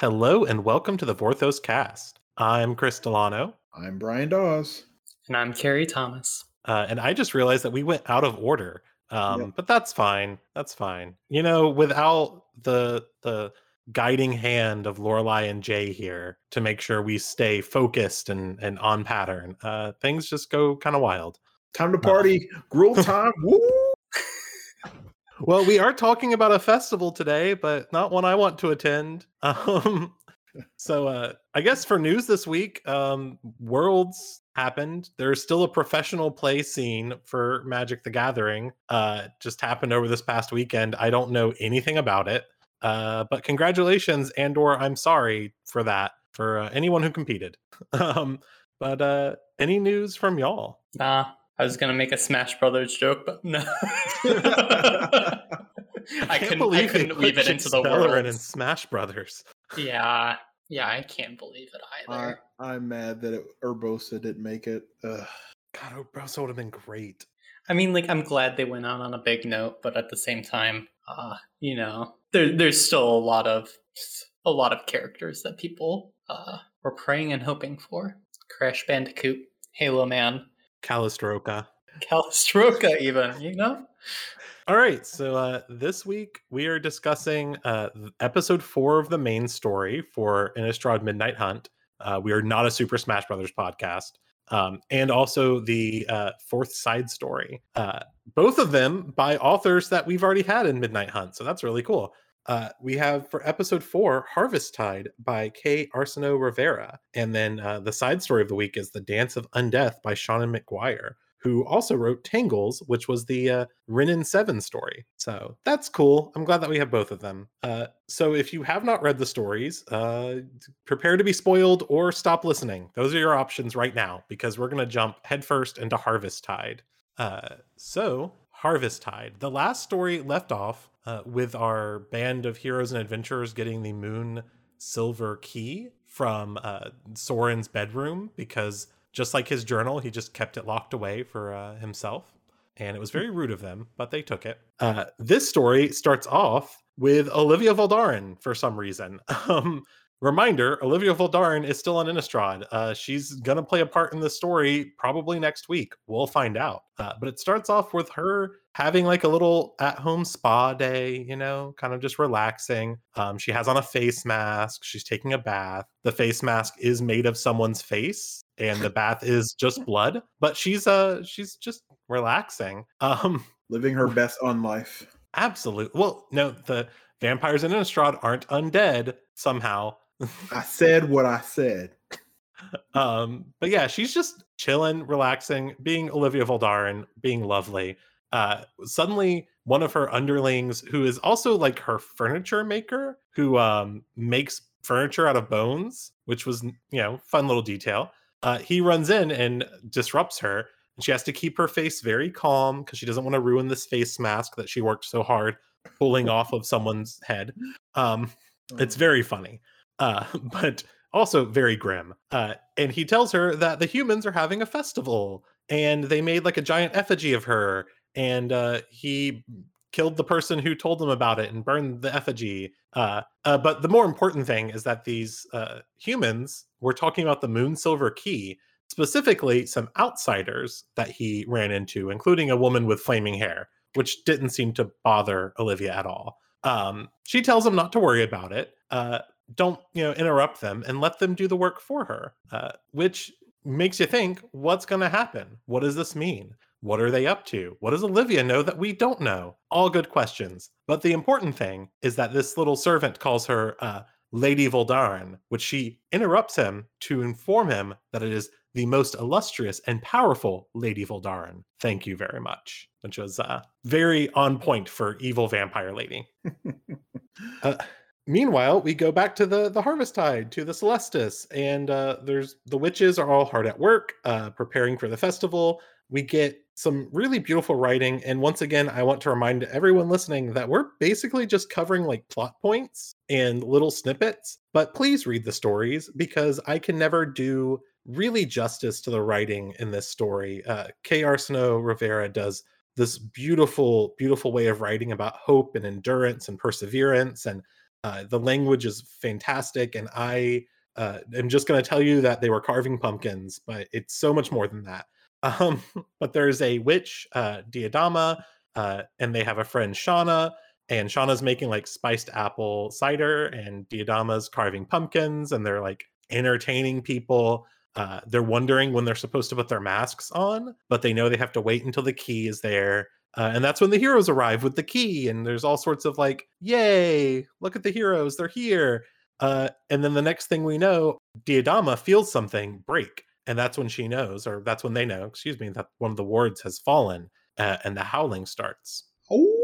Hello and welcome to the Vorthos cast. I'm Chris Delano, I'm Brian Dawes. And I'm Carrie Thomas. uh, and I just realized that we went out of order. Um, Yep. But that's fine. That's fine. You know, without the the guiding hand of Lorelai and Jay here to make sure we stay focused and and on pattern, uh, things just go kind of wild. Time to party. Gruel time. Woo! Well, we are talking about a festival today, but not one I want to attend. Um, so uh, I guess for news this week, um, Worlds happened. There's still a professional play scene for Magic the Gathering. Uh, just happened over this past weekend. I don't know anything about it, uh, but congratulations, and or I'm sorry for that for uh, anyone who competed. um, but uh, any news from y'all? Nah, I was gonna make a Smash Brothers joke, but no. I can't couldn't, I couldn't put weave it into the world. in Smash Brothers. Yeah, yeah, I can't believe it I, either. I'm mad that it, Urbosa didn't make it. Ugh. God, Obrosa would have been great. I mean, like, I'm glad they went out on a big note, but at the same time, uh, you know, there, there's still a lot of a lot of characters that people uh, were praying and hoping for. Crash Bandicoot, Halo Man, Calistroca. Calistroca, even, you know? All right, so uh, this week we are discussing uh, episode four of the main story for Innistrad Midnight Hunt. Uh, we are not a Super Smash Brothers podcast, um, and also the uh, fourth side story. Uh, both of them by authors that we've already had in Midnight Hunt, so that's really cool. Uh, we have for episode four, Harvesttide by K. Arsenault Rivera. And then uh, the side story of the week is The Dance of Undeath by Seanan McGuire, who also wrote Tangles, which was the uh, Renin 7 story. So that's cool. I'm glad that we have both of them. Uh, so if you have not read the stories, uh, prepare to be spoiled or stop listening. Those are your options right now because we're going to jump headfirst into Harvesttide. Uh, so, Harvesttide. The last story left off uh, with our band of heroes and adventurers getting the Moon Silver Key from uh, Sorin's bedroom because, just like his journal, he just kept it locked away for uh, himself. And it was very rude of them, but they took it. Uh, this story starts off with Olivia Voldaren for some reason. Um, reminder Olivia Voldaren is still on Innistrad. Uh, she's going to play a part in the story probably next week. We'll find out. Uh, but it starts off with her having like a little at home spa day, you know, kind of just relaxing. Um, she has on a face mask. She's taking a bath. The face mask is made of someone's face. And the bath is just blood, but she's uh she's just relaxing. Um, Living her best on life. absolute. Well, no, the vampires in Innistrad aren't undead somehow. I said what I said. um but yeah she's just chilling relaxing being olivia voldaren being lovely uh suddenly one of her underlings who is also like her furniture maker who um makes furniture out of bones which was you know fun little detail uh he runs in and disrupts her and she has to keep her face very calm because she doesn't want to ruin this face mask that she worked so hard pulling off of someone's head um it's very funny uh, but also very grim. Uh, and he tells her that the humans are having a festival and they made like a giant effigy of her. And uh, he killed the person who told them about it and burned the effigy. Uh, uh, but the more important thing is that these uh, humans were talking about the Moon Silver Key, specifically some outsiders that he ran into, including a woman with flaming hair, which didn't seem to bother Olivia at all. Um, she tells him not to worry about it. Uh, don't you know interrupt them and let them do the work for her uh, which makes you think what's going to happen what does this mean what are they up to? What does olivia know that we don't know? All good questions. But the important thing is that this little servant calls her uh, lady voldaren which she interrupts him to inform him that it is the most illustrious and powerful lady voldaren thank you very much. Which was uh, very on point for evil vampire lady. Uh, meanwhile, we go back to the the Harvesttide to the Celestus, and uh, there's the witches are all hard at work, uh, preparing for the festival. We get some really beautiful writing, and once again, I want to remind everyone listening that we're basically just covering like plot points and little snippets. But please read the stories because I can never do really justice to the writing in this story. Uh, K. Arsenault Rivera does this beautiful, beautiful way of writing about hope and endurance and perseverance and Uh, the language is fantastic, and I uh, am just going to tell you that they were carving pumpkins, but it's so much more than that. Um, but there's a witch, uh, Diadama, uh, and they have a friend Shauna, and Shauna's making like spiced apple cider, and Diadama's carving pumpkins, and they're like entertaining people. Uh, they're wondering when they're supposed to put their masks on, but they know they have to wait until the key is there. Uh, and that's when the heroes arrive with the key, and there's all sorts of like, yay, look at the heroes, they're here. Uh, and then the next thing we know, Diadama feels something break. And that's when she knows, or that's when they know, excuse me, that one of the wards has fallen uh, and the howling starts. Oh,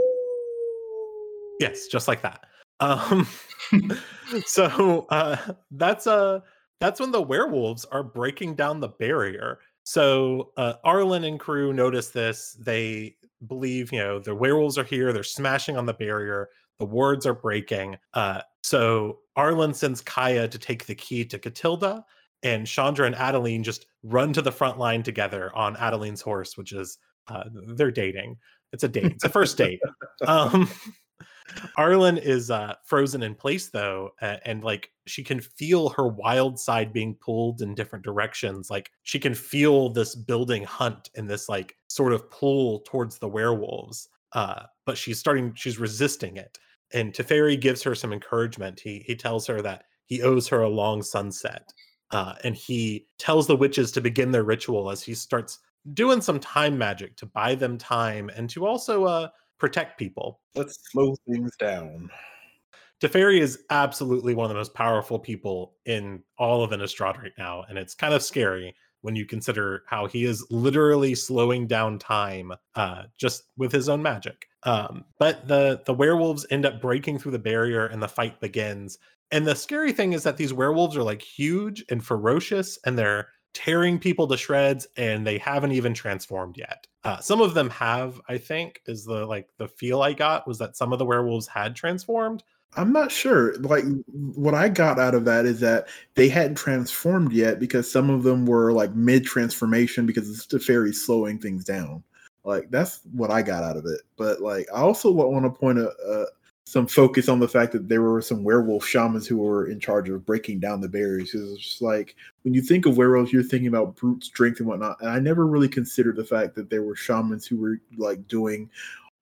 Yes, just like that. Um, so uh, that's uh, that's when the werewolves are breaking down the barrier. So uh, Arlinn and crew notice this. They believe, you know, the werewolves are here. They're smashing on the barrier. The wards are breaking. Uh, so Arlinn sends Kaya to take the key to Katilda, and Chandra and Adeline just run to the front line together on Adeline's horse, which is uh, they're dating. It's a date. It's a first date. Um, Arlinn is uh, frozen in place though, and like she can feel her wild side being pulled in different directions. Like she can feel this building hunt and this like sort of pull towards the werewolves. Uh, but she's starting, she's resisting it. And Teferi gives her some encouragement. He he tells her that he owes her a long sunset, uh, and he tells the witches to begin their ritual as he starts doing some time magic to buy them time and to also uh, protect people. let's slow things down. Teferi is absolutely one of the most powerful people in all of Innistrad right now, and it's kind of scary when you consider how he is literally slowing down time uh, just with his own magic. Um, but the the werewolves end up breaking through the barrier, and the fight begins. And the scary thing is that these werewolves are like huge and ferocious, and they're tearing people to shreds, and they haven't even transformed yet. Uh, some of them have, I think, is the like the feel I got was that some of the werewolves had transformed, I'm not sure. Like what I got out of that is that they hadn't transformed yet because some of them were like mid transformation because it's Teferi slowing things down. Like that's what I got out of it. But like I also want to point a, some focus on the fact that there were some werewolf shamans who were in charge of breaking down the barriers. It's just like when you think of werewolves, you're thinking about brute strength and whatnot. And I never really considered the fact that there were shamans who were like doing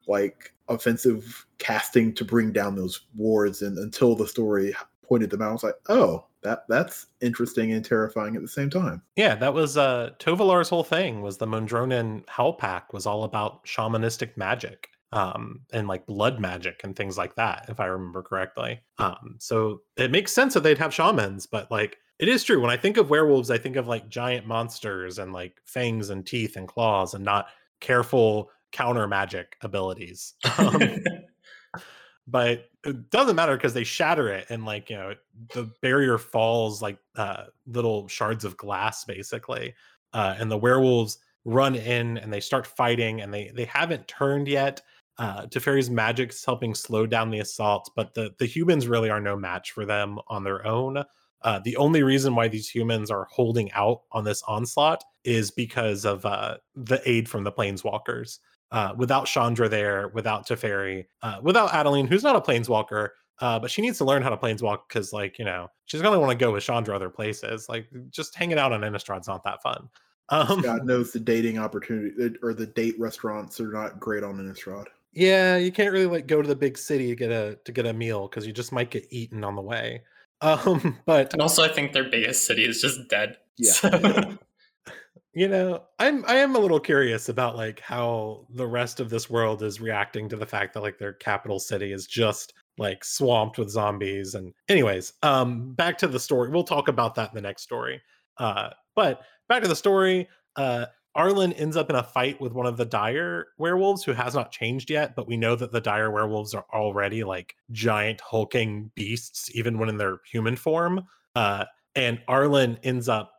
like offensive casting to bring down those wards and until the story pointed them out i was like oh that that's interesting and terrifying at the same time Yeah, that was uh Tovolar's whole thing was the Mondronen Howl Pack was all about shamanistic magic. Um, and like blood magic and things like that, if I remember correctly. Um, so it makes sense that they'd have shamans, but like it is true. When I think of werewolves, I think of like giant monsters and like fangs and teeth and claws and not careful counter magic abilities. Um, but it doesn't matter because they shatter it and like you know the barrier falls like uh little shards of glass basically uh and the werewolves run in and they start fighting and they they haven't turned yet uh Teferi's magic's helping slow down the assault but the the humans really are no match for them on their own uh the only reason why these humans are holding out on this onslaught is because of uh the aid from the planeswalkers uh, without Chandra there, without Teferi, uh, without Adeline, who's not a planeswalker, uh, but she needs to learn how to planeswalk because, like, you know, she's gonna want to go with Chandra other places. Like, just hanging out on Innistrad's not that fun. Um, god knows the dating opportunity or the date restaurants are not great on innistrad yeah, you can't really like go to the big city to get a to get a meal because you just might get eaten on the way. Um, but and also, I think their biggest city is just dead. Yeah. So- you know i'm i am a little curious about like how the rest of this world is reacting to the fact that like their capital city is just like swamped with zombies and anyways um back to the story we'll talk about that in the next story uh but back to the story uh arlinn ends up in a fight with one of the dire werewolves who has not changed yet but we know that the dire werewolves are already like giant hulking beasts even when in their human form uh and arlinn ends up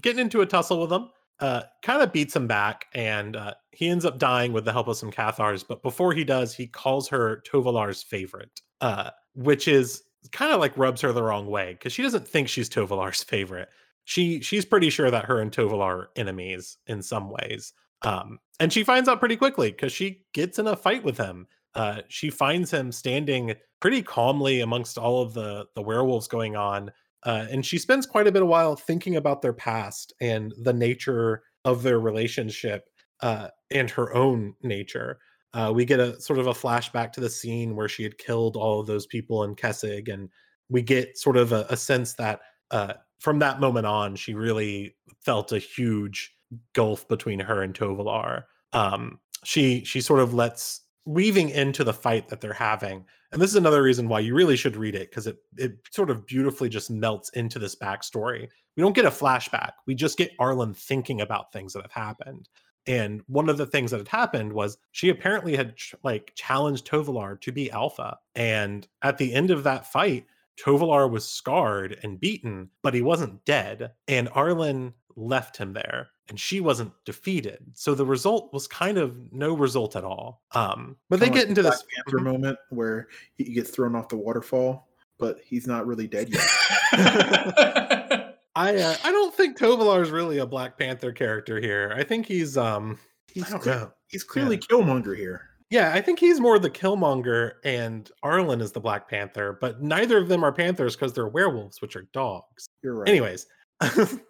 getting into a tussle with them uh, kind of beats him back, and uh, he ends up dying with the help of some Cathars. But before he does, he calls her Tovolar's favorite, uh, which is kind of like rubs her the wrong way because she doesn't think she's Tovolar's favorite. She she's pretty sure that her and Tovolar are enemies in some ways, um, and she finds out pretty quickly because she gets in a fight with him. uh, she finds him standing pretty calmly amongst all of the the werewolves going on, uh, and she spends quite a bit of while thinking about their past and the nature of their relationship uh, and her own nature. Uh, we get a sort of a flashback to the scene where she had killed all of those people in Kessig, and we get sort of a, a sense that uh, from that moment on, she really felt a huge gulf between her and Tovolar. Um, she she sort of lets weaving into the fight that they're having, and this is another reason why you really should read it because it it sort of beautifully just melts into this backstory. We don't get a flashback; we just get Arlinn thinking about things that have happened. And one of the things that had happened was she apparently had ch- like challenged Tovolar to be alpha. And at the end of that fight, Tovolar was scarred and beaten, but he wasn't dead. And Arlinn left him there and she wasn't defeated. So the result was kind of no result at all. Um, but Kinda they like get into the this Panther moment where he gets thrown off the waterfall, but he's not really dead yet. I uh, I don't think Tovolar is really a Black Panther character here. I think he's um He's I don't cle- know. He's clearly Killmonger here. Yeah, I think he's more the Killmonger and Arlinn is the Black Panther, but neither of them are panthers because they're werewolves, which are dogs. You're right. Anyways, it,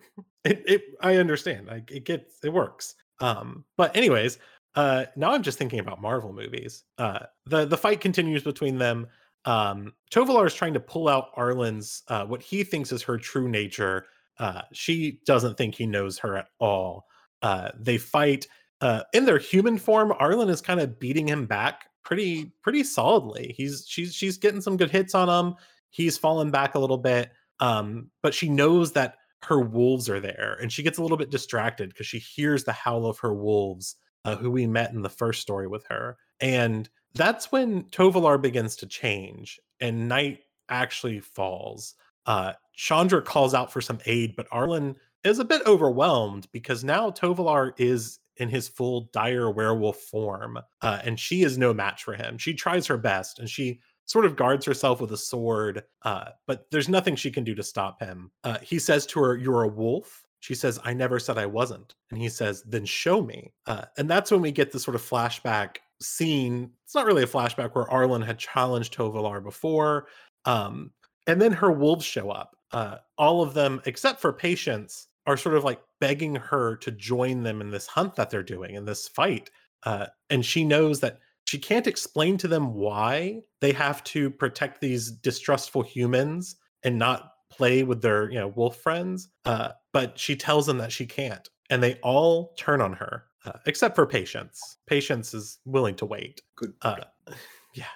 it I understand. Like it gets it works. Um, but anyways, uh now I'm just thinking about Marvel movies. Uh the the fight continues between them. Um Tovolar is trying to pull out Arlinn's uh what he thinks is her true nature. Uh she doesn't think he knows her at all. Uh they fight uh in their human form arlinn is kind of beating him back pretty pretty solidly. He's she's she's getting some good hits on him. He's fallen back a little bit um but she knows that her wolves are there and she gets a little bit distracted because she hears the howl of her wolves uh, who we met in the first story with her. And that's when tovolar begins to change and night actually falls. Uh chandra calls out for some aid but arlinn is a bit overwhelmed because now tovolar is in his full dire werewolf form uh, and she is no match for him. She tries her best and she sort of guards herself with a sword uh, but there's nothing she can do to stop him. Uh, he says to her you're a wolf. She says i never said i wasn't. And he says then show me. Uh, and that's when we get the sort of flashback scene. It's not really a flashback where arlinn had challenged tovolar before um, and then her wolves show up. Uh, all of them except for patience are sort of like begging her to join them in this hunt that they're doing in this fight uh, and she knows that she can't explain to them why they have to protect these distrustful humans and not play with their you know wolf friends uh, but she tells them that she can't and they all turn on her uh, except for patience patience is willing to wait Good. uh, yeah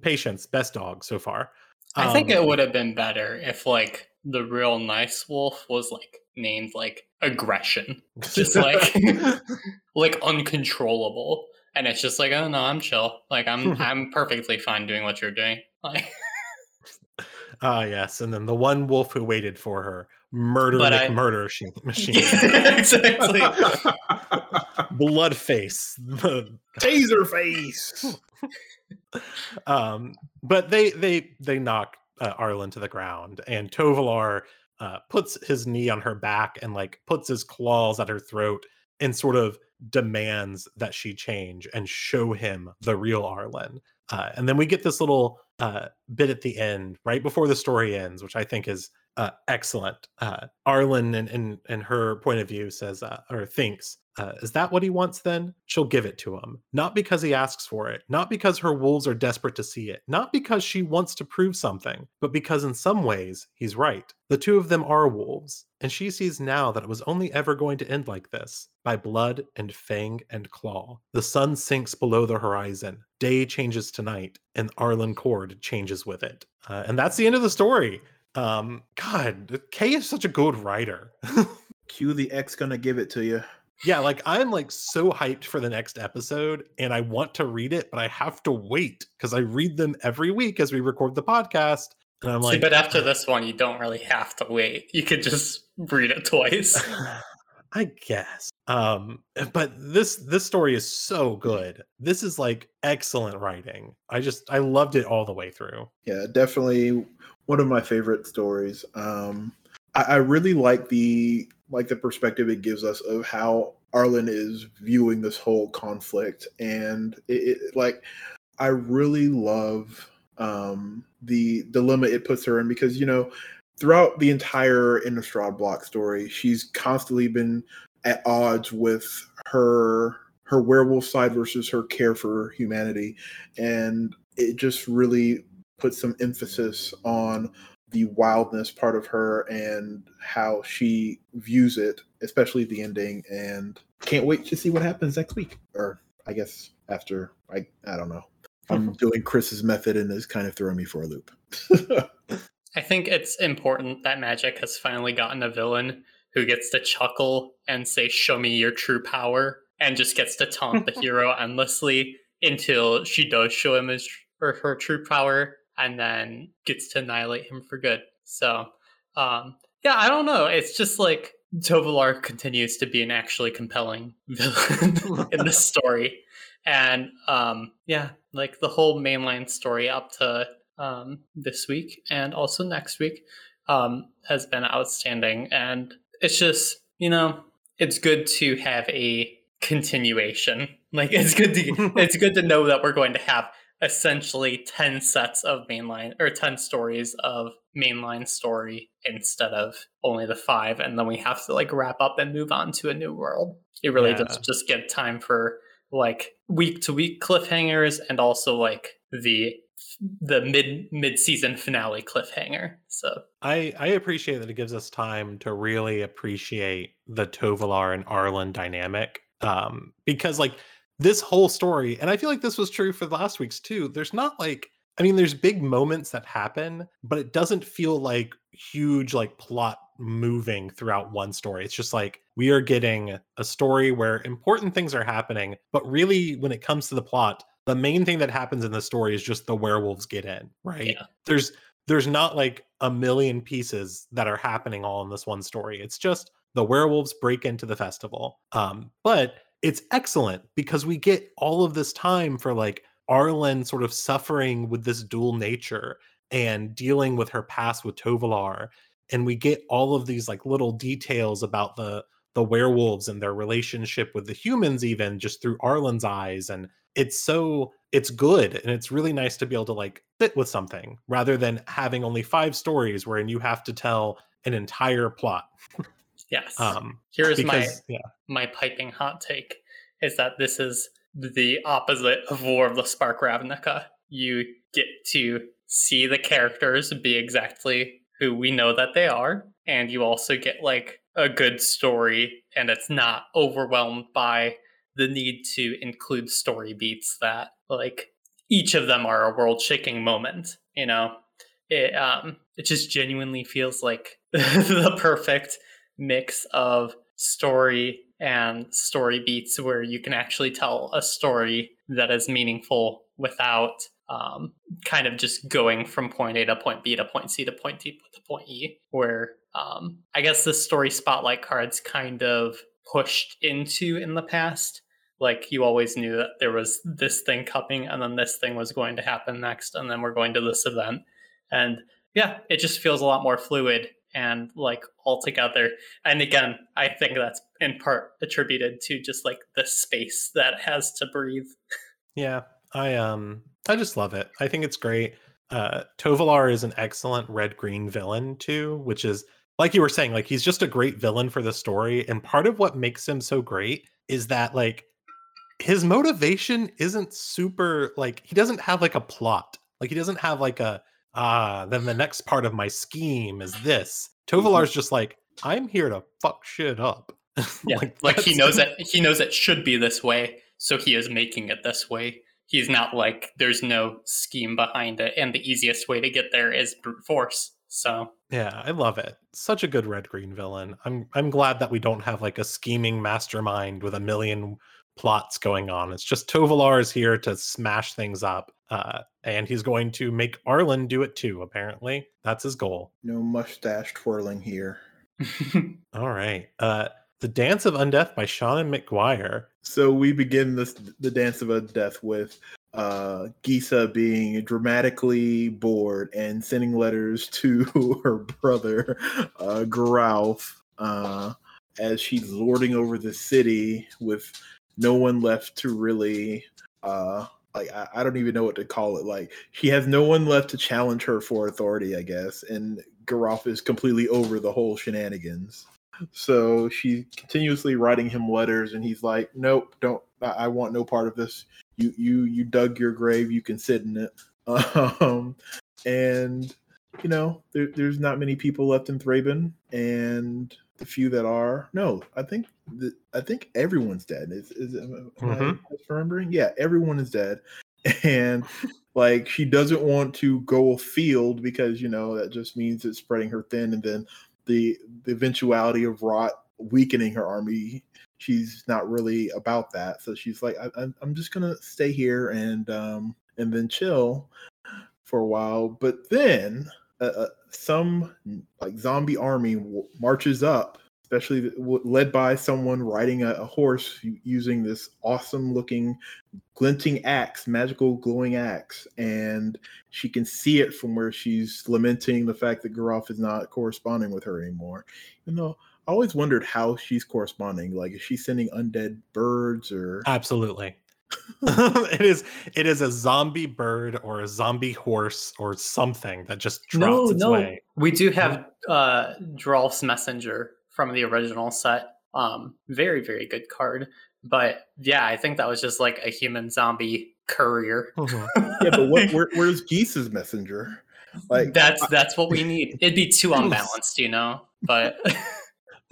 patience best dog so far I think Um, it would have been better if like the real nice wolf was like named like aggression. Just like like uncontrollable. And it's just like, oh no, I'm chill. Like I'm I'm perfectly fine doing what you're doing. Like Ah, yes, and then the one wolf who waited for her, murder I- murder she- machine, exactly. blood face. the- Taser face. um, but they they they knock uh, Arlinn to the ground, and Tovolar uh, puts his knee on her back and like puts his claws at her throat and sort of demands that she change and show him the real Arlinn. Uh, and then we get this little uh, bit at the end, right before the story ends, which I think is uh, excellent. Uh, Arlinn, and in, in, her point of view, says uh, or thinks, uh, "Is that what he wants? Then she'll give it to him, not because he asks for it, not because her wolves are desperate to see it, not because she wants to prove something, but because in some ways he's right. The two of them are wolves, and she sees now that it was only ever going to end like this." By blood and fang and claw. The sun sinks below the horizon. Day changes to night, and Arlinn Kord changes with it. Uh, and that's the end of the story um god kay is such a good writer Cue the X gonna give it to you. yeah like i'm like so hyped for the next episode and i want to read it but i have to wait because i read them every week as we record the podcast and i'm See, like but after this one, you don't really have to wait. You could just read it twice. i guess um but this this story is so good this is like excellent writing i just i loved it all the way through Yeah, definitely one of my favorite stories. Um, I, I really like the like the perspective it gives us of how Arlinn is viewing this whole conflict, and it, it like I really love um, the dilemma it puts her in because you know throughout the entire Innistrad block story, she's constantly been at odds with her her werewolf side versus her care for humanity, and it just really puts some emphasis on the wildness part of her and how she views it, especially the ending. And can't wait to see what happens next week, or I guess after. I I don't know. I'm hmm. doing Chris's method and it's kind of throwing me for a loop. I think it's important that Magic has finally gotten a villain who gets to chuckle and say, Show me your true power, and just gets to taunt the hero endlessly until she does show him his or her true power and then gets to annihilate him for good. So, um, yeah, I don't know. It's just like Tovolar continues to be an actually compelling villain in this story. And um, yeah, like the whole mainline story up to um, this week and also next week um, has been outstanding. And it's just, you know, it's good to have a continuation. Like it's good to it's good to know that we're going to have essentially 10 sets of mainline or 10 stories of mainline story instead of only the five and then we have to like wrap up and move on to a new world it really yeah. does just get time for like week to week cliffhangers and also like the the mid mid season finale cliffhanger so i i appreciate that it gives us time to really appreciate the Tovolar and arlinn dynamic um because like this whole story, and I feel like this was true for last week's too. There's not like, I mean, there's big moments that happen, but it doesn't feel like huge, like plot moving throughout one story. It's just like we are getting a story where important things are happening, but really, when it comes to the plot, the main thing that happens in the story is just the werewolves get in, right? Yeah. There's there's not like a million pieces that are happening all in this one story. It's just the werewolves break into the festival. Um, but it's excellent because we get all of this time for like Arlinn sort of suffering with this dual nature and dealing with her past with Tovolar. And we get all of these like little details about the the werewolves and their relationship with the humans, even just through Arlinn's eyes. And it's so it's good and it's really nice to be able to like sit with something rather than having only five stories wherein you have to tell an entire plot. Yes. Um, Here's because, my yeah. my piping hot take: is that this is the opposite of War of the Spark Ravnica. You get to see the characters be exactly who we know that they are, and you also get like a good story, and it's not overwhelmed by the need to include story beats that like each of them are a world shaking moment. You know, it um it just genuinely feels like the perfect mix of story and story beats where you can actually tell a story that is meaningful without um, kind of just going from point A to point B to point C to point D to point E, where um, I guess the story spotlight cards kind of pushed into in the past. Like you always knew that there was this thing coming and then this thing was going to happen next, and then we're going to this event. And yeah, it just feels a lot more fluid and like all together. And again, I think that's in part attributed to just like the space that has to breathe. Yeah, I um I just love it. I think it's great. Uh Tovolar is an excellent red green villain too, which is like you were saying, like he's just a great villain for the story. And part of what makes him so great is that like his motivation isn't super like he doesn't have like a plot. Like he doesn't have like a ah, then the next part of my scheme is this. Tovolar's just like, I'm here to fuck shit up. Yeah, like, like he knows that he knows it should be this way, so he is making it this way. He's not like there's no scheme behind it, and the easiest way to get there is brute force. So yeah, I love it. Such a good red green villain. I'm I'm glad that we don't have like a scheming mastermind with a million plots going on. It's just Tovolar is here to smash things up. Uh, and he's going to make Arlinn do it too, apparently. That's his goal. No mustache twirling here. All right. Uh, the Dance of Undeath by Seanan McGuire. So we begin this the Dance of Undeath with uh, Gisa being dramatically bored and sending letters to her brother, uh, Geralf, uh, as she's lording over the city with no one left to really uh, like I, I don't even know what to call it. Like she has no one left to challenge her for authority, I guess, and Garoff is completely over the whole shenanigans. So she's continuously writing him letters, and he's like, "Nope, don't. I, I want no part of this. You, you, you dug your grave. You can sit in it." Um, and you know, there, there's not many people left in Thraben, and the few that are, no, I think the, I think everyone's dead. Is is am I Mhm. remembering? Yeah, everyone is dead, and like she doesn't want to go afield because you know that just means it's spreading her thin, and then the the eventuality of rot weakening her army. She's not really about that, so she's like, I, I'm I'm just gonna stay here and um and then chill for a while. But then uh, some like zombie army w- marches up, especially w- led by someone riding a, a horse using this awesome looking glinting axe, magical glowing axe, and she can see it from where she's lamenting the fact that Garoff is not corresponding with her anymore. You know, I always wondered how she's corresponding. Like, is she sending undead birds or? Absolutely. it is it is a zombie bird or a zombie horse or something that just No, trots its no. way. We do have uh Geralf's Messenger from the original set. Um, very, very good card. But yeah, I think that was just like a human zombie courier. Mhm. yeah, but what, where, where's Gisa's messenger? Like, that's that's what we need. It'd be too unbalanced, you know. But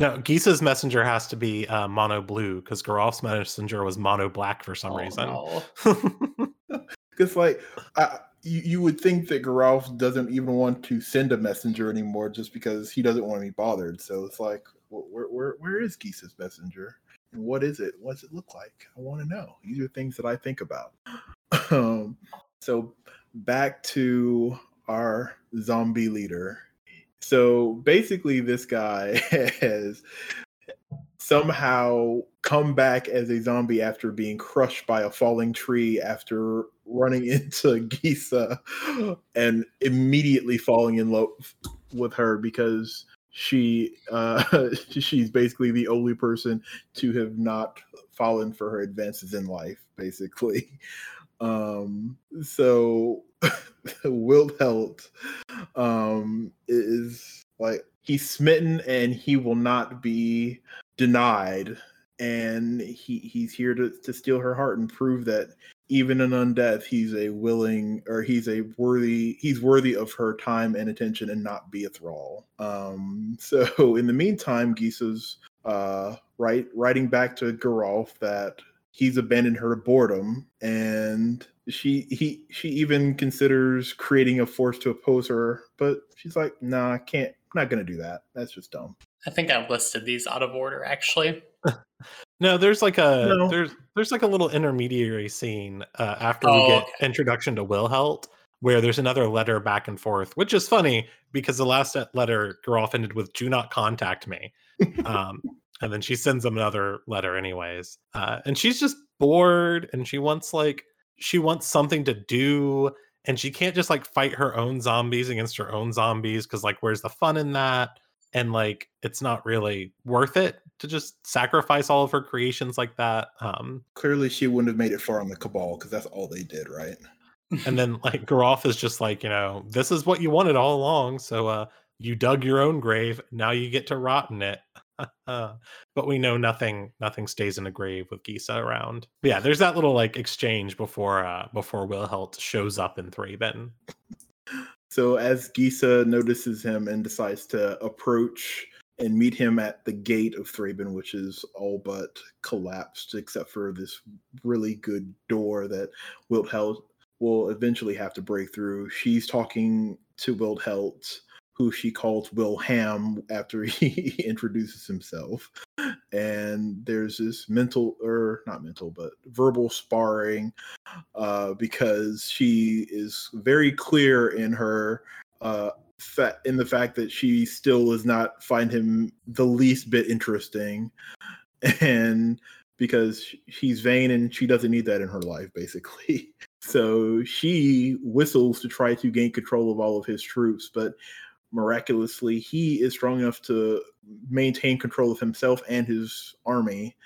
No, Gisa's messenger has to be uh, mono blue because Garoff's messenger was mono black for some Oh, reason. no. Because like I, you, you would think that Geralf doesn't even want to send a messenger anymore just because he doesn't want to be bothered. So it's like, where where where is Gisa's messenger? And what is it? What does it look like? I want to know. These are things that I think about. um, so back to our zombie leader. So basically, this guy has somehow come back as a zombie after being crushed by a falling tree after running into Gisa and immediately falling in love with her because she uh she's basically the only person to have not fallen for her advances in life basically um so Wilhelt um is like he's smitten and he will not be denied. And he he's here to, to steal her heart and prove that even in undeath he's a willing or he's a worthy he's worthy of her time and attention and not be a thrall. Um so in the meantime gisa's uh right writing back to Geralf that he's abandoned her to boredom and she he she even considers creating a force to oppose her but she's like nah i can't I'm not gonna do that that's just dumb I think I've listed these out of order actually. No, there's like a No. there's there's like a little intermediary scene uh, after we Oh, get okay. introduction to Wilhelt, where there's another letter back and forth, which is funny because the last letter Geralf ended with "Do not contact me," um, and then she sends him another letter anyways, uh, and she's just bored and she wants like she wants something to do, and she can't just like fight her own zombies against her own zombies because like where's the fun in that? and like it's not really worth it to just sacrifice all of her creations like that um. Clearly she wouldn't have made it far on the cabal because that's all they did right? And then like Garoff is just like you know this is what you wanted all along so uh you dug your own grave now you get to rot in it but we know nothing nothing stays in a grave with Gisa around but yeah there's that little like exchange before uh before Wilhelt shows up in Thraben So as Gisa notices him and decides to approach and meet him at the gate of Thraben, which is all but collapsed except for this really good door that Wilhelt will eventually have to break through. She's talking to Wilhelt, who she calls Wilham after he introduces himself. And there's this mental or not mental, but verbal sparring uh, because she is very clear in her uh, fa- in the fact that she still does not find him the least bit interesting, and because sh- she's vain and she doesn't need that in her life, basically. So she whistles to try to gain control of all of his troops, but miraculously, he is strong enough to maintain control of himself and his army.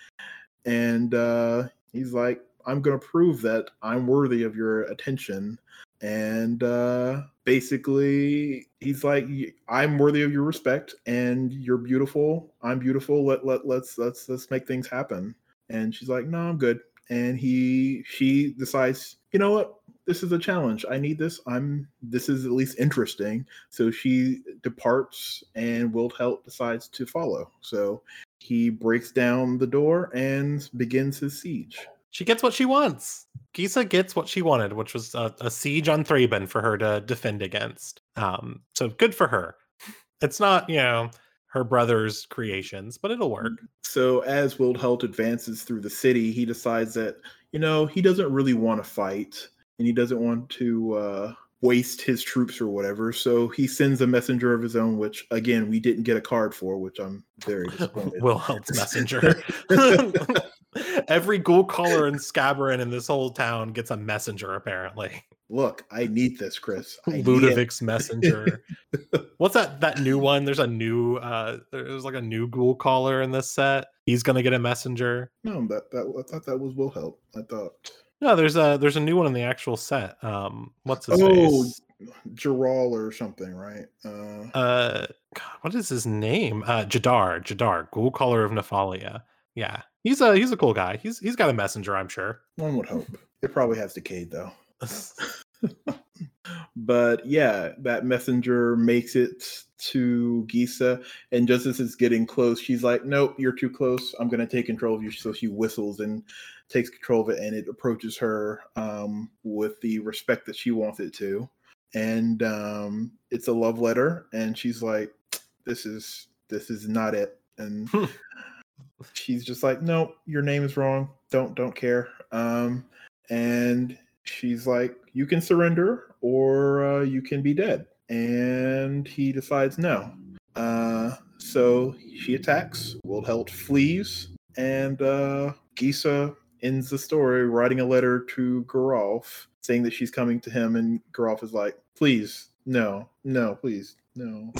And uh, he's like, I'm gonna prove that I'm worthy of your attention. And uh, basically, he's like, I'm worthy of your respect, and you're beautiful. I'm beautiful. Let let let's let's let's make things happen. And she's like, No, I'm good. And he she decides, you know what? This is a challenge. I need this. I'm this is at least interesting. So she departs, and Wilhelt decides to follow. So he breaks down the door and begins his siege. She gets what she wants. Gisa gets what she wanted, which was a, a siege on Thraben for her to defend against. Um, so good for her. It's not, you know, her brother's creations, but it'll work. So as Wilhelt advances through the city, he decides that, you know, he doesn't really want to fight and he doesn't want to uh, waste his troops or whatever. So he sends a messenger of his own, which again we didn't get a card for, which I'm very disappointed. Wilhelt's messenger. Every ghoul caller and scabberin in this whole town gets a messenger, apparently. Look, I need this, Chris. I Ludovic's messenger. What's that that new one? There's a new uh there's like a new ghoul caller in this set. He's gonna get a messenger. No, that that I thought that was Wilhelm. I thought no, there's a there's a new one in the actual set. Um, what's his oh, face? Or something, right? Uh, uh, God, what is his name? Uh, Jadar, Jadar, Ghoul Caller of Nephalia. Yeah, he's a he's a cool guy. He's he's got a messenger, I'm sure. One would hope. It probably has decayed though. but yeah, that messenger makes it to Gisa, and just as it's getting close, she's like, "Nope, you're too close. I'm going to take control of you." So she whistles and takes control of it, and it approaches her um, with the respect that she wants it to, and um, it's a love letter, and she's like, "This is this is not it," and she's just like, "No, your name is wrong. Don't don't care." Um, and she's like, "You can surrender, or uh, you can be dead." And he decides no. Uh, so she attacks. Wilhelt flees, and uh, Gisa ends the story writing a letter to Geralf saying that she's coming to him, and Geralf is like, "Please, no, no, please, no."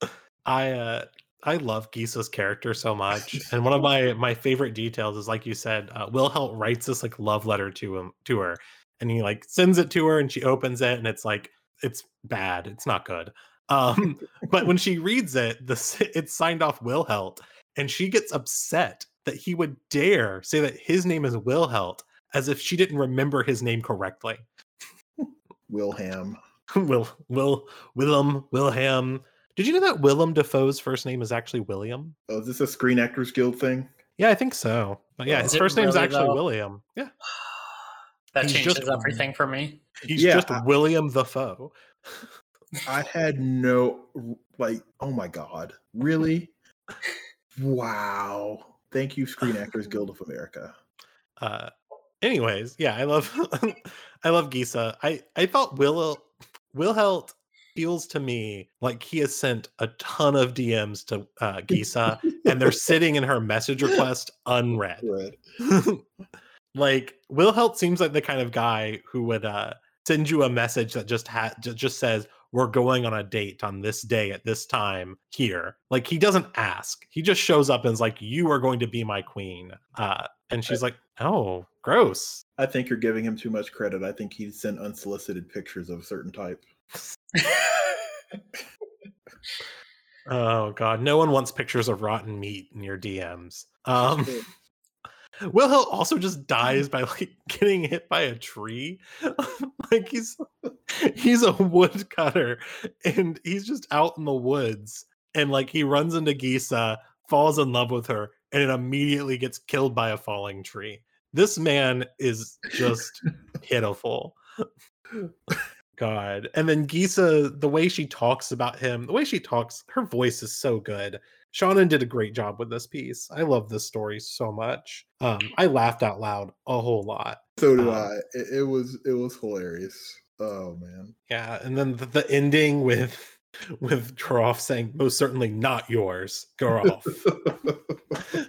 I uh, I love Gisa's character so much, and one of my my favorite details is like you said, uh, Wilhelt writes this like love letter to him to her, and he like sends it to her, and she opens it, and it's like it's bad, it's not good. Um, but when she reads it, the it's signed off Wilhelt, and she gets upset that he would dare say that his name is Wilhelt as if she didn't remember his name correctly. Wilham. Will Will Willem Wilham. Did you know that Willem Dafoe's first name is actually William? Oh, is this a Screen Actors Guild thing? Yeah, I think so. But yeah, his first name is actually though? William. Yeah. That he's changes just, everything for me. He's yeah, just I, William the Foe. I had no like, oh my god. Really? wow. Thank you, Screen Actors Guild of America. Uh anyways, yeah, I love I love Gisa. I I thought Will Wilhelt feels to me like he has sent a ton of DMs to uh, Gisa and they're sitting in her message request unread. Like Wilhelt seems like the kind of guy who would uh, send you a message that just had just says we're going on a date on this day at this time here. Like he doesn't ask. He just shows up and is like, "You are going to be my queen." Uh, and she's like, "Oh, gross." I think you're giving him too much credit. I think he sent unsolicited pictures of a certain type. oh god, no one wants pictures of rotten meat in your DMs. Um Wilhelm also just dies by like getting hit by a tree. like he's he's a woodcutter and he's just out in the woods and like he runs into Gisa, falls in love with her, and it immediately gets killed by a falling tree. This man is just pitiful. God. And then Gisa, the way she talks about him, the way she talks, her voice is so good. Seanan did a great job with this piece. I love this story so much. Um, I laughed out loud a whole lot. So do um, I. It, it, was it was hilarious. Oh man. Yeah, and then the, the ending with with Geralf saying, "Most certainly not yours, Geralf,"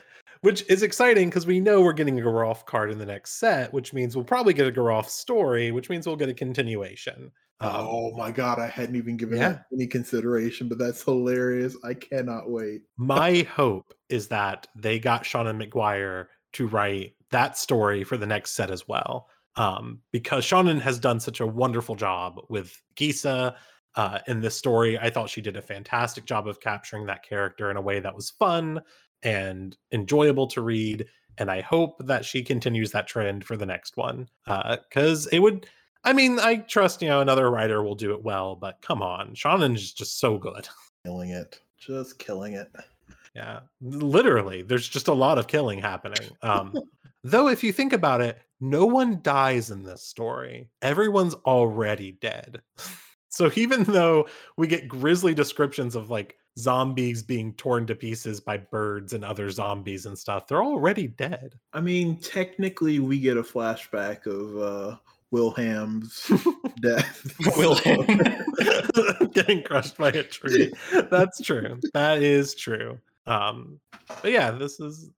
which is exciting because we know we're getting a Geralf card in the next set, which means we'll probably get a Geralf story, which means we'll get a continuation. Um, oh my god, I hadn't even given yeah. any consideration, but that's hilarious. I cannot wait. my hope is that they got Seanan McGuire to write that story for the next set as well. Um, because Seanan has done such a wonderful job with Gisa uh, in this story. I thought she did a fantastic job of capturing that character in a way that was fun and enjoyable to read. And I hope that she continues that trend for the next one. Because uh, it would, I mean, I trust, you know, another writer will do it well, but come on, Seanan is just so good. Killing it. Just killing it. Yeah, literally, there's just a lot of killing happening. Um, though, if you think about it, no one dies in this story. Everyone's already dead. so even though we get grisly descriptions of like zombies being torn to pieces by birds and other zombies and stuff, they're already dead. I mean, technically, we get a flashback of uh, Wilhelt's death. Wilhelt getting crushed by a tree. That's true. That is true. Um, but yeah, this is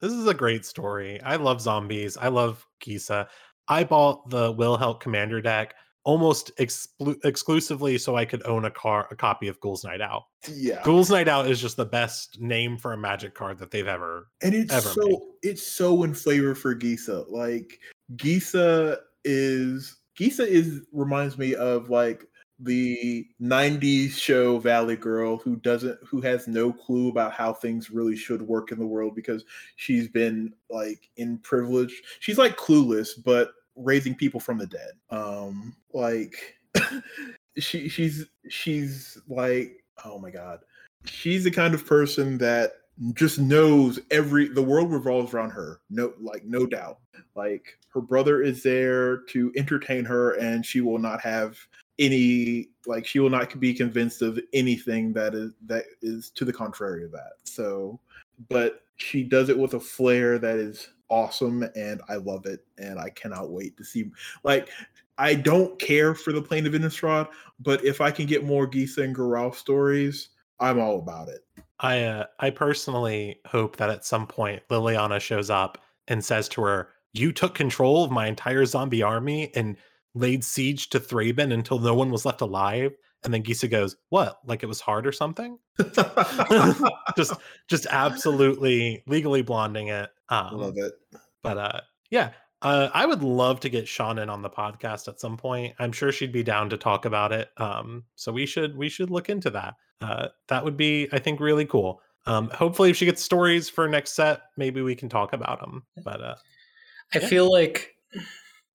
this is a great story. I love zombies. I love Gisa. I bought the Wilhelt Commander deck almost exclu- exclusively so I could own a car a copy of Ghouls Night Out. Yeah. Ghouls Night Out is just the best name for a magic card that they've ever and it's ever so made. it's so in flavor for Gisa. Like Gisa is Gisa is reminds me of like the 90s show Valley Girl who doesn't who has no clue about how things really should work in the world because she's been like in privilege. She's like clueless but raising people from the dead. Um like she she's she's like oh my god. She's the kind of person that just knows every the world revolves around her. No like no doubt. Like her brother is there to entertain her and she will not have any like she will not be convinced of anything that is that is to the contrary of that so but she does it with a flair that is awesome and i love it and i cannot wait to see like i don't care for the plane of innistrad but if i can get more gisa and Geralf stories i'm all about it I uh, I personally hope that at some point Liliana shows up and says to her, "You took control of my entire zombie army and laid siege to Thraben until no one was left alive." And then Gisa goes, "What? Like it was hard or something?" just just absolutely legally blonding it. i Um, love it but uh, yeah, uh, I would love to get Seanan on the podcast at some point. I'm sure she'd be down to talk about it. Um, so we should we should look into that. Uh, that would be, I think, really cool. Um, hopefully, if she gets stories for next set, maybe we can talk about them. But uh, I Yeah. feel like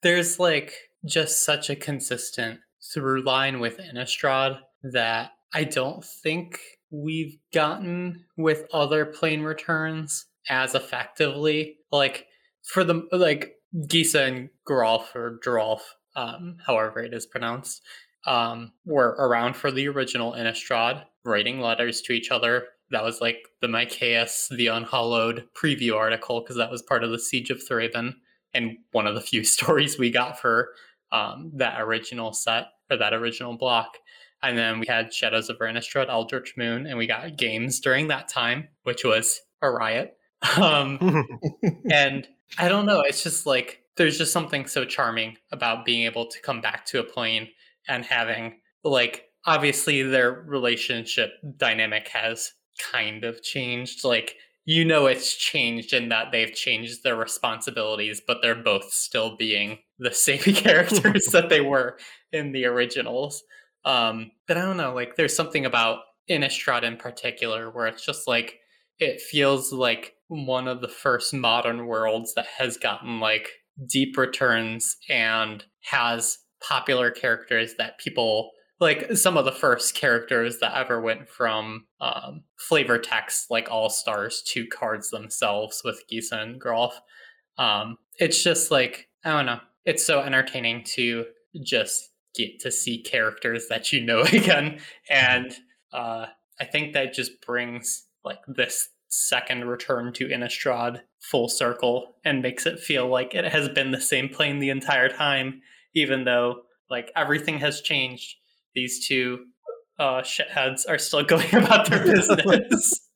there's like just such a consistent through line with Innistrad that I don't think we've gotten with other plane returns as effectively. Like for the like Gisa and Geralf or Geralf, um, however it is pronounced, um, were around for the original Innistrad, writing letters to each other. That was like the Mycaeus, the Unhallowed preview article, because that was part of the Siege of Thraben and one of the few stories we got for um, that original set or that original block. And then we had Shadows of Innistrad, Eldritch Moon, and we got games during that time, which was a riot. Um, and I don't know, it's just like there's just something so charming about being able to come back to a plane and having like obviously their relationship dynamic has kind of changed. Like you know it's changed in that they've changed their responsibilities, but they're both still being the same characters that they were in the originals. Um, but I don't know, like there's something about Innistrad in particular where it's just like it feels like one of the first modern worlds that has gotten like deep returns and has popular characters that people like some of the first characters that ever went from um, flavor text like all stars to cards themselves with Gisa and Geralf. Um, it's just like I don't know. It's so entertaining to just get to see characters that you know again, and uh, I think that just brings like this second return to Innistrad full circle and makes it feel like it has been the same plane the entire time, even though like everything has changed. These two uh, shitheads are still going about their business,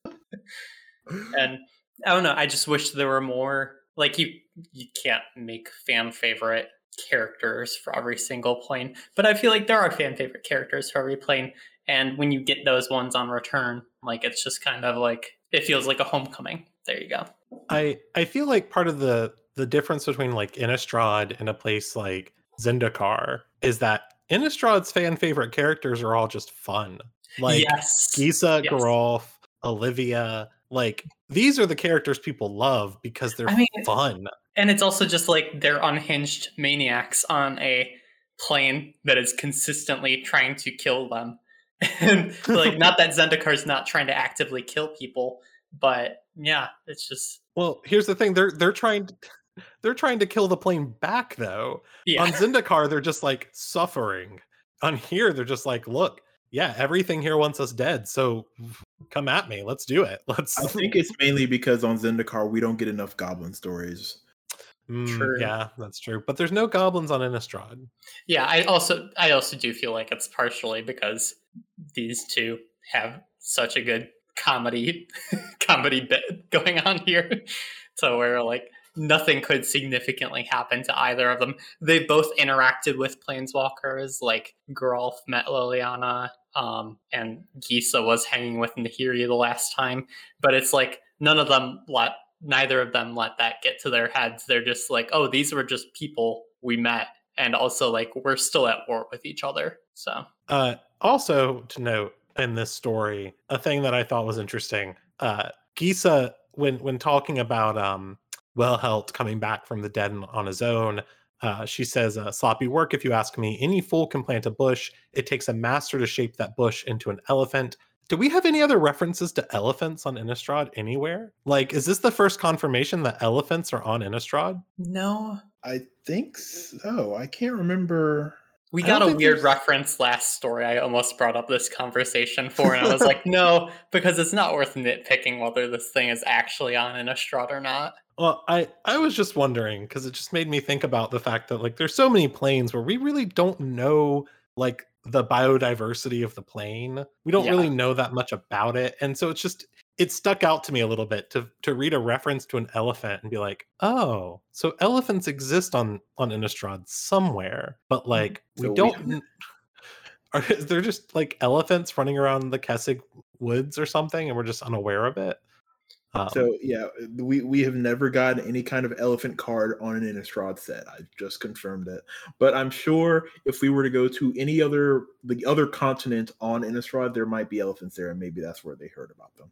and I don't know. I just wish there were more. Like you, you can't make fan favorite characters for every single plane, but I feel like there are fan favorite characters for every plane. And when you get those ones on return, like it's just kind of like it feels like a homecoming. There you go. I I feel like part of the the difference between like Innistrad and a place like Zendikar is that Innistrad's fan favorite characters are all just fun. Like yes. Gisa, Yes. Geralf, Olivia. Like these are the characters people love because they're I mean, fun. And it's also just like they're unhinged maniacs on a plane that is consistently trying to kill them. and like not that Zendikar's not trying to actively kill people, but yeah, it's just Well, here's the thing: they're they're trying to, they're trying to kill the plane back though. yeah. On Zendikar, they're just like suffering. On here, they're just like, look, yeah, everything here wants us dead. So come at me. Let's do it. Let's. I think it's mainly because on Zendikar we don't get enough goblin stories. Mm, True. Yeah, that's true. But there's no goblins on Innistrad. Yeah, I also I also do feel like it's partially because these two have such a good comedy comedy bit going on here. So where like nothing could significantly happen to either of them. They both interacted with planeswalkers, like Geralf met Liliana, um, and Gisa was hanging with Nahiri the last time. But it's like none of them let neither of them let that get to their heads. They're just like, oh, these were just people we met. And also like we're still at war with each other. So Uh, also to note in this story, a thing that I thought was interesting. Uh, Gisa, when when talking about um, Wilhelt coming back from the dead on his own, uh, she says, uh, "Sloppy work, if you ask me. Any fool can plant a bush. It takes a master to shape that bush into an elephant." Do we have any other references to elephants on Innistrad anywhere? Like, is this the first confirmation that elephants are on Innistrad? no, I think so. I can't remember. We got a weird there's- reference last story. I almost brought up this conversation for, and I was like, no, because it's not worth nitpicking whether this thing is actually on Innistrad or not. Well, I I was just wondering because it just made me think about the fact that like there's so many planes where we really don't know like the biodiversity of the plane. We don't Yeah. really know that much about it, and so it's just it stuck out to me a little bit to to read a reference to an elephant and be like, oh, so elephants exist on on Innistrad somewhere, but like we So we- don't. kn- Are there just like elephants running around the Kessig woods or something, and we're just unaware of it? Um, So yeah, we we have never gotten any kind of elephant card on an Innistrad set. I've just confirmed it. But I'm sure if we were to go to any other the other continent on Innistrad, there might be elephants there, and maybe that's where they heard about them.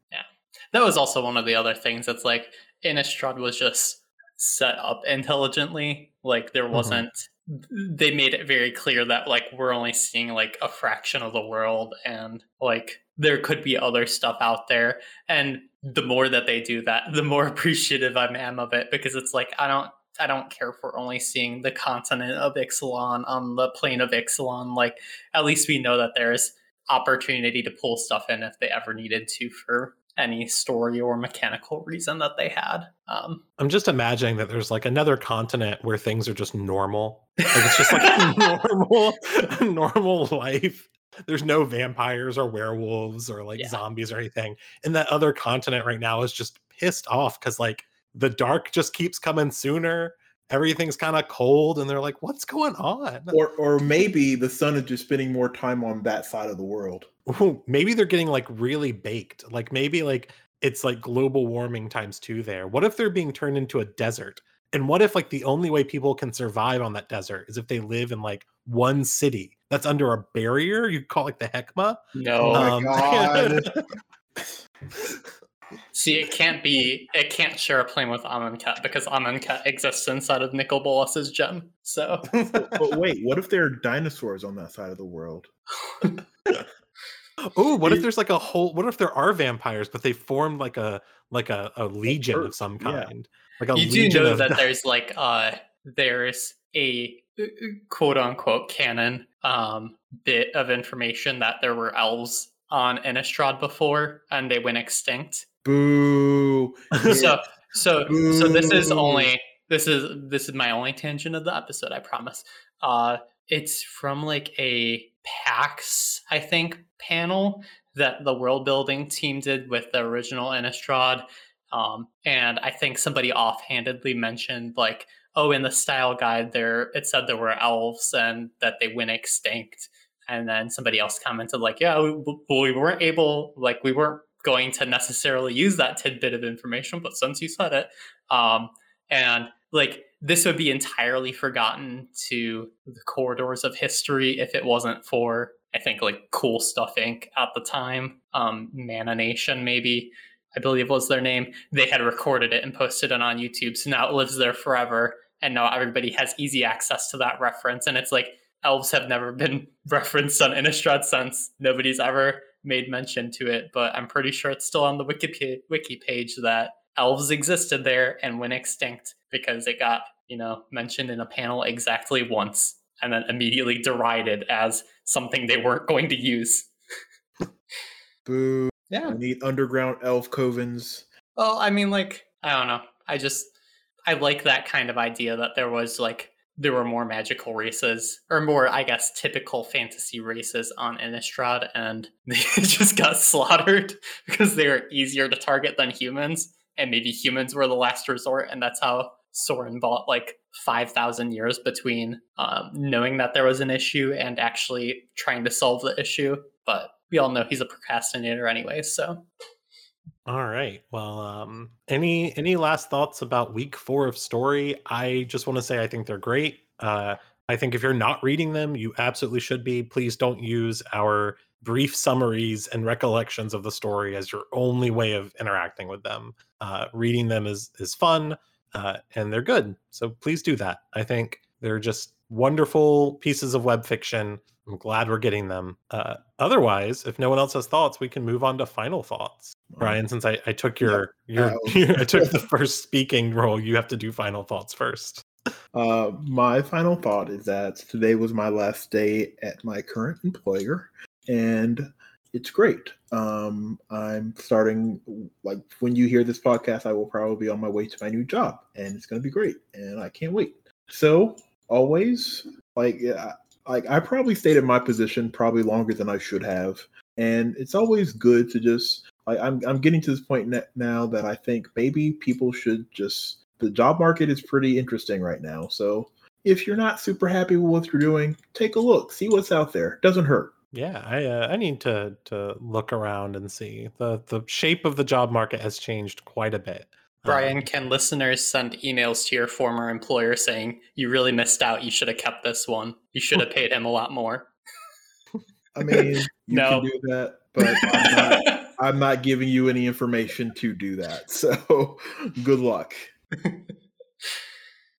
That was also one of the other things that's like Innistrad was just set up intelligently. Like there mm-hmm. wasn't they made it very clear that like we're only seeing like a fraction of the world and like there could be other stuff out there. And the more that they do that, the more appreciative I am of it because it's like I don't I don't care if we're only seeing the continent of Ixalan on the plane of Ixalan. Like at least we know that there's opportunity to pull stuff in if they ever needed to for any story or mechanical reason that they had. Um, I'm just imagining that there's like another continent where things are just normal. Like it's just like a normal, normal life. There's no vampires or werewolves or like Yeah. zombies or anything. And that other continent right now is just pissed off because like the dark just keeps coming sooner. Everything's kind of cold, and they're like, "What's going on?" Or or maybe the sun is just spending more time on that side of the world. Ooh, maybe they're getting like really baked. Like maybe like it's like global warming times two there. What if they're being turned into a desert? And what if like the only way people can survive on that desert is if they live in like one city that's under a barrier? You call it like the Hekma. no, Oh my Um, God. see, it can't be. It can't share a plane with Amonkhet because Amonkhet exists inside of Nicol Bolas's gem. So but wait, what if there are dinosaurs on that side of the world? Oh, what if there's like a whole? What if there are vampires, but they formed like a like a, a legion of some yeah. kind? Like a you do know of that there's like uh there's a uh, quote unquote canon um bit of information that there were elves on Innistrad before and they went extinct. Boo! So so so this is only this is this is my only tangent of the episode, I promise. Uh it's from like a PAX, I think, panel that the world building team did with the original Innistrad. Um, and I think somebody offhandedly mentioned like, oh, in the style guide there it said there were elves and that they went extinct. And then somebody else commented like, yeah, we, we weren't able, like we weren't going to necessarily use that tidbit of information, but since you said it, um, And like this would be entirely forgotten to the corridors of history if it wasn't for I think like Cool Stuff Inc. at the time, um, Mana Nation maybe, I believe was their name. They had recorded it and posted it on YouTube, so now it lives there forever, and now everybody has easy access to that reference. And it's like elves have never been referenced on Innistrad since nobody's ever made mention to it, but I'm pretty sure it's still on the wiki wiki page that elves existed there and went extinct because it got you know mentioned in a panel exactly once and then immediately derided as something they weren't going to use. Boo. Yeah. I need underground elf covens. Well, I mean, like, I don't know. I just, I like that kind of idea that there was like, there were more magical races, or more, I guess, typical fantasy races on Innistrad, and they just got slaughtered because they were easier to target than humans, and maybe humans were the last resort, and that's how Sorin bought like 5,000 years between um, knowing that there was an issue and actually trying to solve the issue. But we all know he's a procrastinator anyway, so. All right. Well, um, any any last thoughts about week four of story? I just want to say I think they're great. Uh, I think if you're not reading them, you absolutely should be. Please don't use our brief summaries and recollections of the story as your only way of interacting with them. Uh, reading them is is fun uh, and they're good. So please do that. I think they're just wonderful pieces of web fiction. I'm glad we're getting them. Uh, otherwise, if no one else has thoughts, we can move on to final thoughts. Brian, since I, I took your your I took the first speaking role, you have to do final thoughts first. Uh, my final thought is that today was my last day at my current employer, and it's great. Um, I'm starting like when you hear this podcast, I will probably be on my way to my new job, and it's going to be great, and I can't wait. So always like like I probably stayed in my position probably longer than I should have, and it's always good to just like I'm I'm getting to this point now that I think maybe people should just the job market is pretty interesting right now. So if you're not super happy with what you're doing, take a look, see what's out there. Doesn't hurt. Yeah, I uh, I need to to look around and see the the shape of the job market has changed quite a bit. Brian, um, can listeners send emails to your former employer saying you really missed out? You should have kept this one. You should have paid him a lot more. I mean, you no. can do that, but I'm not, I'm not giving you any information to do that. So, good luck.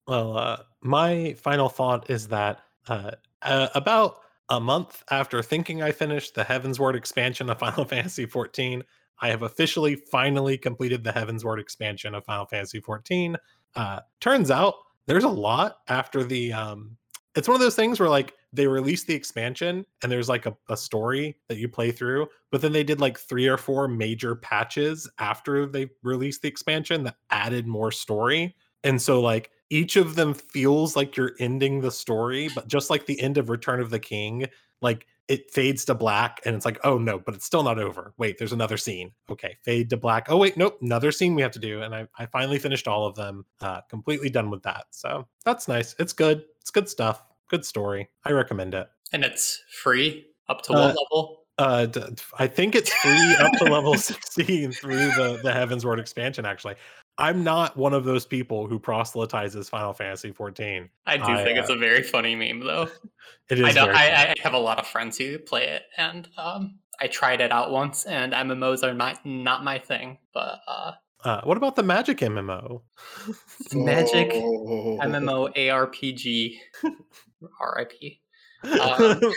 well, uh, my final thought is that uh, uh, about a month after thinking I finished the Heavensward expansion of Final Fantasy XIV, I have officially finally completed the Heavensward expansion of Final Fantasy XIV. Uh, turns out there's a lot after the. Um, it's one of those things where like they released the expansion and there's like a, a story that you play through, but then they did like three or four major patches after they released the expansion that added more story. And so like each of them feels like you're ending the story, but just like the end of Return of the King, like it fades to black and it's like, oh no, but it's still not over. Wait, there's another scene. Okay, fade to black. Oh wait, nope, another scene we have to do. And I, I finally finished all of them, uh, completely done with that. So that's nice. It's good. It's good stuff. Good story. I recommend it. And it's free up to what uh, level? Uh, I think it's free up to level 16 through the the Heavensward expansion. Actually, I'm not one of those people who proselytizes Final Fantasy 14. I do I, think uh, it's a very funny meme, though. It is. I, don't, I, I, have a lot of friends who play it, and um, I tried it out once, and MMOs are not not my thing. But uh, uh, what about the Magic MMO? Magic oh. MMO ARPG. RIP. Um,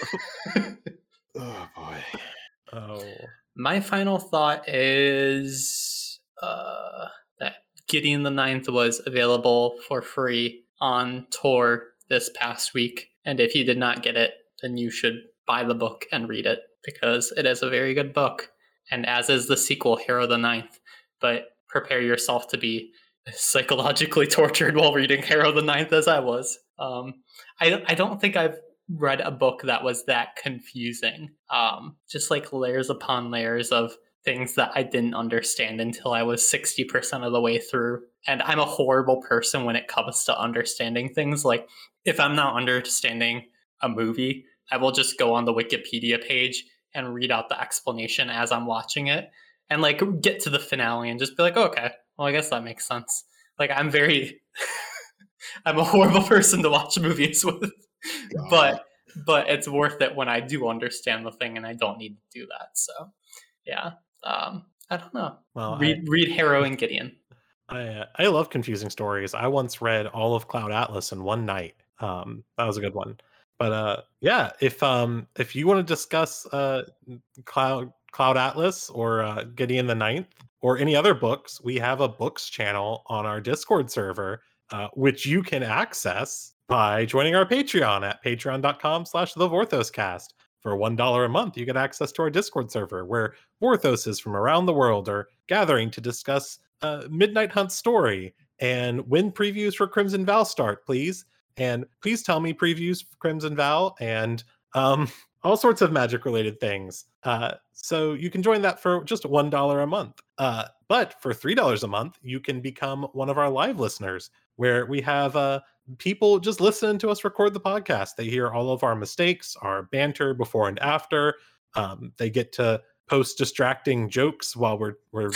oh boy. Oh. My final thought is uh, that Gideon the Ninth was available for free on Tor this past week. And if you did not get it, then you should buy the book and read it because it is a very good book. And as is the sequel, Harrow the Ninth. But prepare yourself to be psychologically tortured while reading Harrow the Ninth as I was. Um, I, I don't think I've read a book that was that confusing. Um, just like layers upon layers of things that I didn't understand until I was 60% of the way through. And I'm a horrible person when it comes to understanding things. Like, if I'm not understanding a movie, I will just go on the Wikipedia page and read out the explanation as I'm watching it and like get to the finale and just be like, oh, okay, well, I guess that makes sense. like I'm very I'm a horrible person to watch movies with. But but it's worth it when I do understand the thing and I don't need to do that. So yeah. Um I don't know. Well, read I, read Harrow and Gideon. I uh, I love confusing stories. I once read all of Cloud Atlas in one night. Um, that was a good one. But uh, yeah, if um if you want to discuss uh Cloud Cloud Atlas or uh, Gideon the Ninth or any other books, we have a books channel on our Discord server, uh, which you can access by joining our Patreon at patreon.com slash the Vorthoscast. For $1 a month, you get access to our Discord server where Vorthoses from around the world are gathering to discuss Midnight Hunt story and when previews for Crimson Vow start, please. And please tell me previews for Crimson Vow and um, all sorts of magic related things. Uh, so you can join that for just $1 a month. Uh, but for $3 a month, you can become one of our live listeners where we have uh, people just listen to us record the podcast. They hear all of our mistakes, our banter before and after. Um, they get to post distracting jokes while we're we're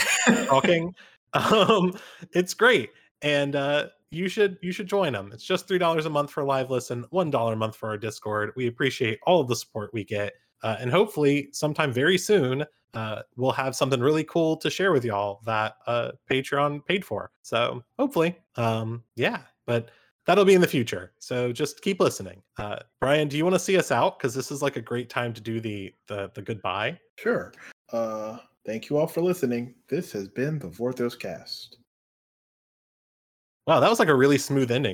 talking. Um, it's great, and uh, you should you should join them. It's just three dollars a month for live listen, one dollar a month for our Discord. We appreciate all of the support we get, uh, and hopefully, sometime very soon, uh, we'll have something really cool to share with y'all that uh, Patreon paid for. So hopefully, um, yeah, but that'll be in the future. So just keep listening. Uh, Brian, do you want to see us out? Because this is like a great time to do the the, the goodbye. Sure. Uh, thank you all for listening. This has been the Vorthos Cast. Wow, that was like a really smooth ending.